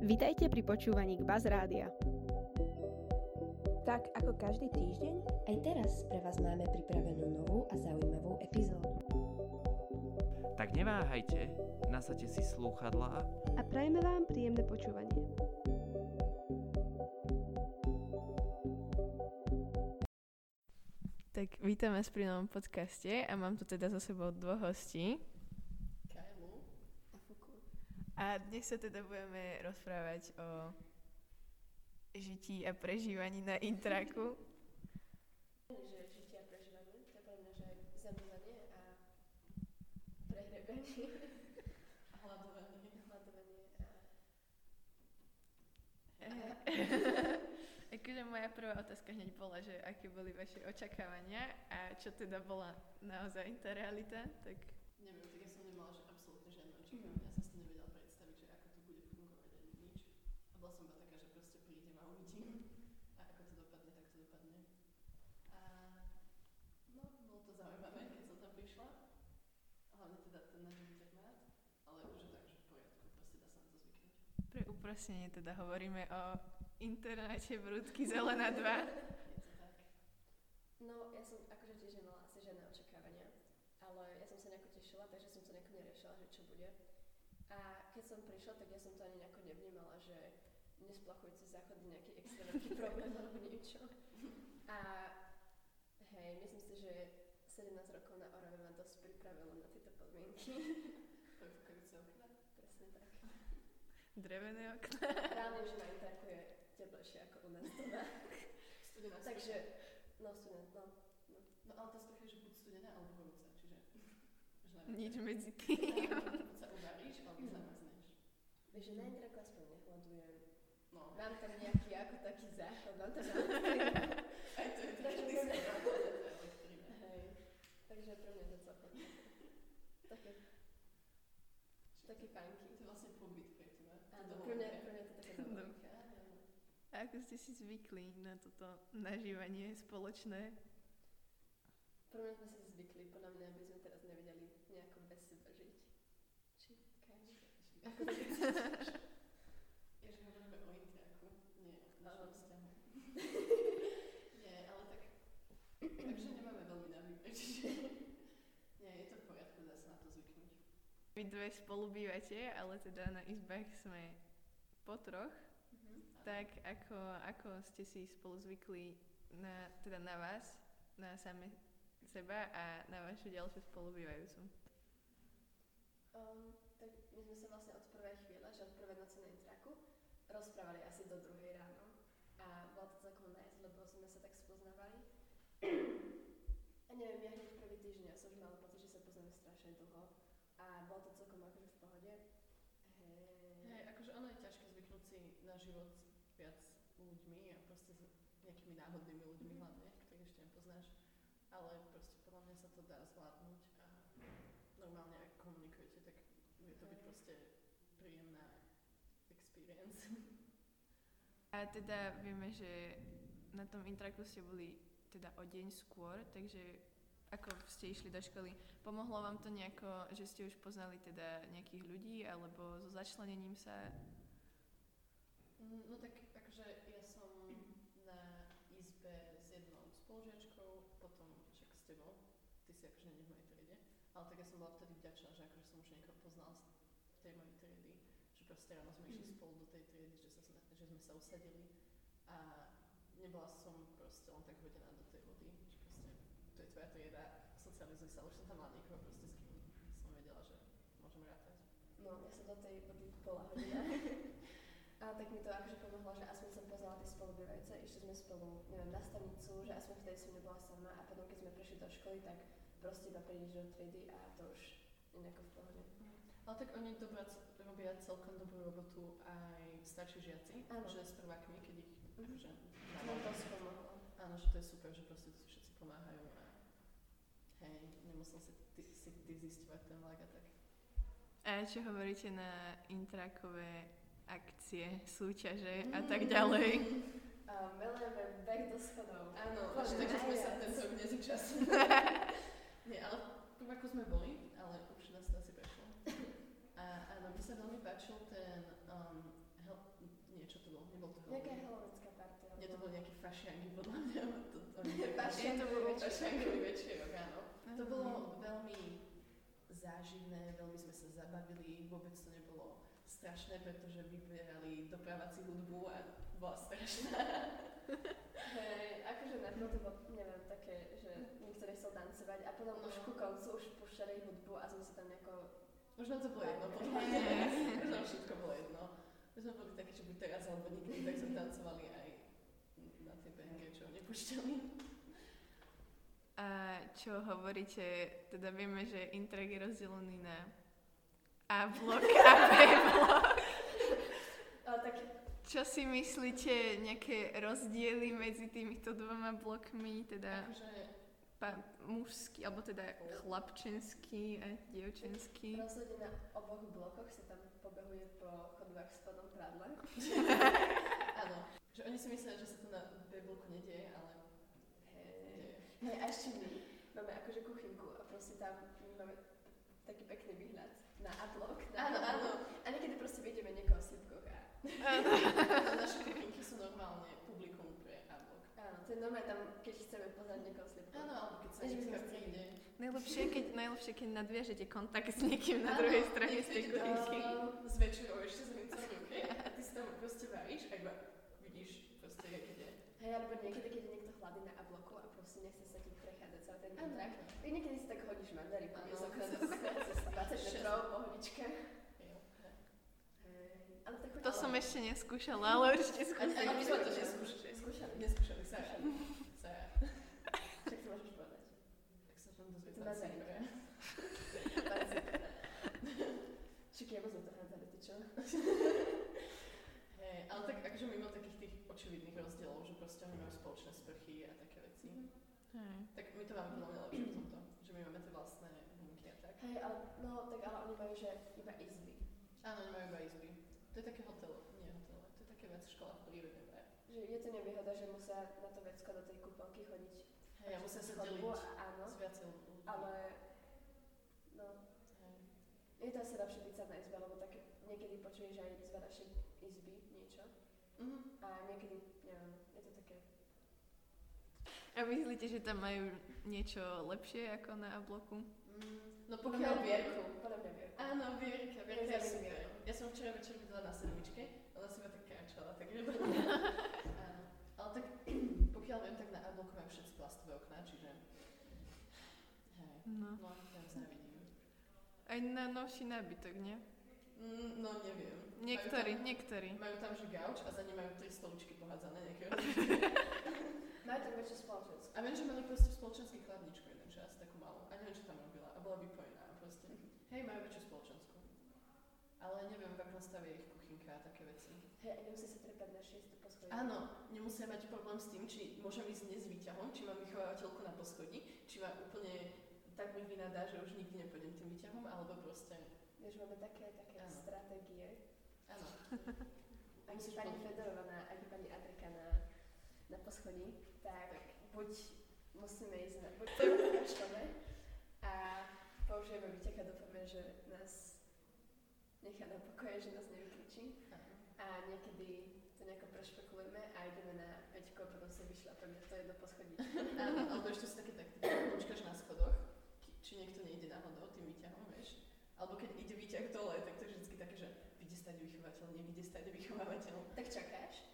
Vitajte pri počúvaní k Baz Rádia. Tak ako každý týždeň, aj teraz pre vás máme pripravenú novú a zaujímavú epizódu. Tak neváhajte, nasadte si slúchadlá a prajeme vám príjemné počúvanie. Tak vítam vás pri novom podcaste a mám tu teda za sebou dvoch hostí. A dnes sa teda budeme rozprávať o žití a prežívaní na intraku. Že a prežívanie, to je mňa, že a prehrebanie. A hľadovanie. Hľadovanie a... Akože moja prvá otázka hneď bola, že aké boli vaše očakávania a čo teda bola naozaj tá realita, tak... Neviem, tak ja som nemala že absolútne žiadne očakávania. Ja som si to nevedela predstaviť, že ako to bude fungovať ani nič. A bola som iba taká, že proste prídem a uvidím. A ako to dopadne, tak to dopadne. A no, bolo to zaujímavé, keď som tam prišla. Hlavne teda ten náš internát. Ale už je tak, že v poriadku, proste dá sa na to zvyknúť. Pre uprosnenie teda hovoríme o internáte Brudky Zelená 2. Je to tak. No, ja som akože tiež nemala asi žiadne očakávania, ale ja som sa nejako tešila, takže som to nejako neriešila, že čo bude. A keď som prišla, tak ja som to ani nejako nevnímala, že nesplachujúci záchod nejaký extra veľký problém alebo niečo. A hej, myslím si, že 17 rokov na Orave ma dosť pripravilo na tieto podmienky. Perfukajúce okna. Presne tak. Drevené okna. Reálne, že na Intaku je teplejšie ako u nás doma. Studená Takže, no student, no. no. No ale tá sprcha je že buď studená alebo horúca, čiže... Nič medzi tým. Buď sa uvaríš, alebo zamrzneš. Vieš, že na Intaku aspoň nehľadujem. No, Mám tam nejaký ako taký záchod, mám tam aj to je elektrina. Hej, takže pre mňa to celkom také, také To panky. je vlastne Áno, pre mňa, mňa to domovinka. A ako ste si zvykli na toto nažívanie spoločné? Pre mňa sme si zvykli, podľa mňa by sme teraz nevedeli nejako bez seba žiť. Či. Ako to cítiš? Je, že hovoríme o intraku, nie o našom Áno. vzťahu. nie, ale tak... Takže nemáme veľmi na výber, čiže... Nie, je to v poriadku, dá sa na to zvyknúť. Vy dve spolu bývate, ale teda na izbách sme po troch. Mhm. Tak ako, ako ste si spolu zvykli na, teda na vás, na same seba a na vašu ďalšiu spolubývajúcu? Um, tak my sme sa vlastne od prvej chvíle, že od prvej noci na intraku, rozprávali asi do druhej ráno. A bolo to celkom nice, lebo sme sa tak spoznávali. A neviem, ja hneď prvý týždeň som už mala pocit, že sa poznáme strašne dlho. A bolo to celkom akože v pohode. Hej. Hej, akože ono je ťažké zvyknúť si na život s viac ľuďmi a proste s nejakými náhodnými ľuďmi hlavne, ktorých ešte nepoznáš. Ale proste podľa mňa sa to dá zvládnuť a normálne ak komunikujete, tak bude to byť proste príjemná experience. A teda vieme, že na tom intraku ste boli teda o deň skôr, takže ako ste išli do školy, pomohlo vám to nejako, že ste už poznali teda nejakých ľudí, alebo so začlenením sa? Mm, No tak akože ja som na izbe s jednou spolužiačkou, potom však s tebou, ty si akože nie v mojej triede, ale tak ja som bola vtedy vďačná, že akože som už niekoho poznala z tej mojej triedy, že proste ráno sme išli spolu do tej triedy, že, sa, že sme sa usadili. A nebola som proste len tak hodená do tej vody, že proste to je tvoja trieda, socializuj sa, už som tam mala niekoho proste s kým som vedela, že môžem rátať. No, ja som do tej vody bola hodina. A tak mi to akože pomohlo, že aspoň som poznala tie spolubývajúce, išli sme spolu, neviem, na stanicu, že aspoň vtedy som nebola sama a potom keď sme prišli do školy, tak proste iba prídeš do triedy a to už nejako v pohode. Ale tak oni dobrá, robia celkom dobrú robotu aj starší žiaci, Áno. že s prvákmi, keď ich Mhm. akože To nám dosť pomohlo. Áno, že to je super, že proste všetci pomáhajú a hej, nemusel si ty, si ty zisťovať ten vlak a tak. A čo hovoríte na intrakové akcie, súťaže a tak ďalej? A milujeme beh do schodov. Áno, až takže sme sa tento rok nezúčastnili. Nie, ale prváko sme boli, ale už nás to asi prešlo. A áno, mi sa veľmi páčil ten um, hel- Nebol to Nejaká halloweenská party. Nie, to boli nejaké fašianky, podľa mňa. To, to, oni tak- Fašiankový večer. Fašiankový večerok, áno. To bolo veľmi záživné, veľmi sme sa zabavili, vôbec to nebolo strašné, pretože vyberali dopravací hudbu a bola strašná. Hej, akože na to bolo, neviem, také, že nikto nechcel tancovať a potom už No. ku koncu už púšťali hudbu a sme sa tam nejako... Už nám to bolo jedno, podľa mňa. Už nám všetko bolo jedno. My sme boli takí, že buď teraz alebo nikdy, tak sme tancovali aj na tie bangre, čo nepúšťali. Čo hovoríte, teda vieme, že Intrag je rozdelený na A blok a B blok. Čo si myslíte, nejaké rozdiely medzi týmito dvoma blokmi, teda Akože, pa, mužský, alebo teda chlapčenský a dievčenský? rozhodne na oboch blokoch sa tam pobehuje po chodbách s spodom prádla. áno. Že oni si myslia, že sa to na B-bloku nedieje, ale Hej. Hej, a ešte my máme akože kuchynku a proste tam máme taký pekný výhľad na A-blok. Na Áno, áno. A niekedy proste vidíme niekoho v slipkoch a... Naše kuchynky sú normálne publikum pre A-blok. Áno, to je normálne tam, keď chceme pozrieť niekoho v slipkoch. Áno, alebo keď sa niekto príde. Najlepšie, keď, najlepšie, keď nadviažete kontakt s niekým na Áno, druhej strane z tej kuchynky. S večerou ešte s hrncom v ruke a ty si tam proste varíš a iba vidíš proste, jak ide. Hej, alebo niekedy, keď je niekto hladný na A-bloku a proste nechce sa ti prechádzať celý ten Áno. intrak. Tak niekedy si tak hodíš mandarí, Áno. povie z okna do okna, cez 20 metrov, tak To som ešte neskúšala, ale určite Ani, ani my sme to neskúšali. Skúšali. Neskúšali, Sara. Sara. Však to môžeš povedať. Tak sa tam dozvie To. Sigore. Však ja sme to hádzali, ty čo? Hej, ale tak akože mimo takých tých očividných rozdielov, že proste oni majú spoločné sprchy a také veci. Hej. Tak my to máme mňa lepšie v tomto, že my máme tie vlastné bunky a tak. Hej, ale, no, tak ale oni majú, že iba izby. Áno, oni majú iba izby. To je také hotel, nie hotel, to je také vec škola v prírode. Že je to nevýhoda, že musia na to vecko do tej kúpelky chodiť. Hej, a musia sa deliť Áno, s viacej ľudí. ale no, Hej. je to asi lepšie byť sa na izbe, lebo tak niekedy počuješ aj z vašej izby niečo. Mhm. A niekedy, neviem, je to také... A myslíte, že tam majú niečo lepšie ako na A-bloku? Mm, no Pokiaľ pokiaľ vierku, podľa mňa vierku. Áno, Vierka, Vierka je super. Ja som včera večer videla na sedmičke, ona si ma tak kráčala, takže... Áno. Ale tak, pokiaľ viem, tak na A-bloku majú všetci plastové okná, čiže... Hej. No. No, tam závidím. Aj na novší nábytok, nie? Mm, no, neviem. Niektorí, Majú tam, niektorí. majú tam že gauč a za ním majú tri stoličky pohádzané nejakého. Väčšie spoločenstvo. A viem, že mali proste v spoločenský chladničku jeden čas, takú malú. A neviem, čo tam robila. A bola vypojená proste. Hej, majú väčšiu spoločenskú. Ale neviem, v akom stave je ich kuchynka a také veci. Hej, a nemusí sa trepať na šiestu poschodí. Áno, nemusia mať problém s tým, či môžem ísť dnes výťahom, či mám vychovateľku na poschodí, či ma úplne tak mi vynadá, že už nikdy nepôjdem tým výťahom, alebo proste, Vieš, máme také, také Áno. stratégie. áno. Ak je pani. Fedorová, ak je pani Adrika na, na poschodí, tak buď musíme ísť na, buď pokračujeme a použijeme výťah a dúfame, že nás nechá na pokoje, že nás nevykričí. A niekedy to nejako prešpekulujeme a ideme na peťko a potom sa vyšľapeme to jedno poschodí. Alebo ešte sú také taktiky, počkáš na schodoch, či niekto nejde náhodou tým výťahom, vieš. Alebo keď ide výťah dole, tak to je vždy také, že vyjde stať vychovateľ, nevyjde stať vychovávateľ. Tak čakáš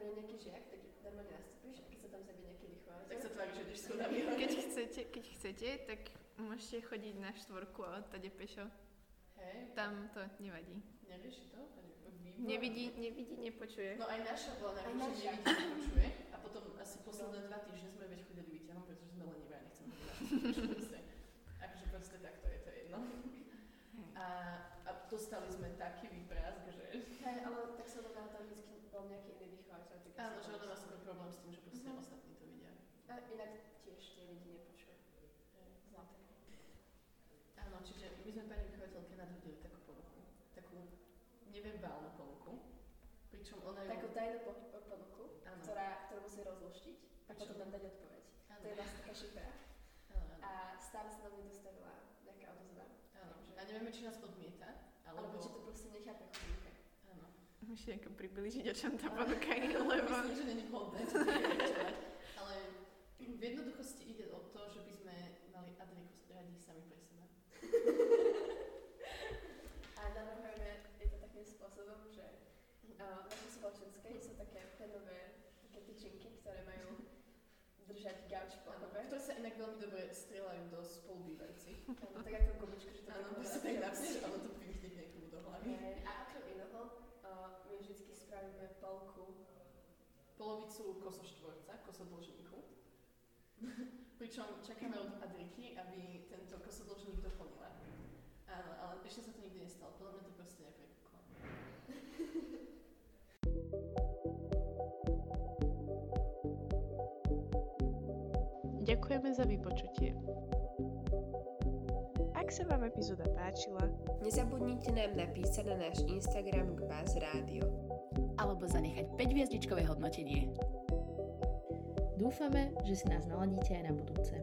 a keď tam bude nejaký žiak, tak normálne nastúpiš a keď sa tam zabije nejaký vychovateľ, Tak sa tvári, že ideš schodami. Keď chcete, keď chcete, tak môžete chodiť na štvorku a odtade pešo. Hej, Tam to nevadí. nerieši to? Výbor? Nevidí, nevidí, nepočuje. No aj naša bola najprv, že nevidí, nepočuje. A potom asi posledné dva týždne sme veď chodili výťahom, pretože sme lenivé a nechceme chodila. Akože proste takto je to jedno. A, a dostali sme taký výprask, že... Hej, ale tak sa dá tam vždy nejaký iný vychovateľ. tak Áno, že ona má skôr problém s tým, že proste Mhm. ostatní to vidia. A inak tiež nevidí, nepočuje. Zlaté. Áno, čiže my sme pani vychovateľke nadhodili takú ponuku. Takú neverbálnu ponuku. Pričom ona ju... Takú tajnú po- ponuku, ktorá, ktorú musí rozluštiť a potom nám dať odpoveď. Áno. To je vlastne taká šifra. A stále sa nám nedostavila nejaká odozva. Áno. A nevieme, či nás odmieta, Alebo alebo... či to ako približiť, o čom tá ponuka je, lebo... Myslím, že není vhodné to. Ale v jednoduchosti ide o to, že by sme mali Adriku radi sami pre seba. A navrhujeme, je to takým spôsobom, že uh, v našej spoločenskej sú také penové také tyčinky, ktoré majú držať gauč pohobe. ktoré sa inak veľmi dobre strieľajú do spolubývajúcich. Tak ako gumička, že to Áno, tak to tak a ono to primietne k niekomu do hlavy. A okrem iného, uh, my vždy spravíme polku Polovicu kosoštvorca, kosodĺžníku. Pričom čakáme od Adriky, aby tento kosodĺžník doplnila. Áno, ale ešte sa to nikdy nestalo. Podľa mňa to proste neprekúkla. Ďakujeme za vypočutie. Ak sa vám epizóda páčila, Nezabudnite nám napísať na náš Instagram k Buzz Radio. Alebo zanechať 5 hviezdičkové hodnotenie. Dúfame, že si nás naladíte aj na budúce.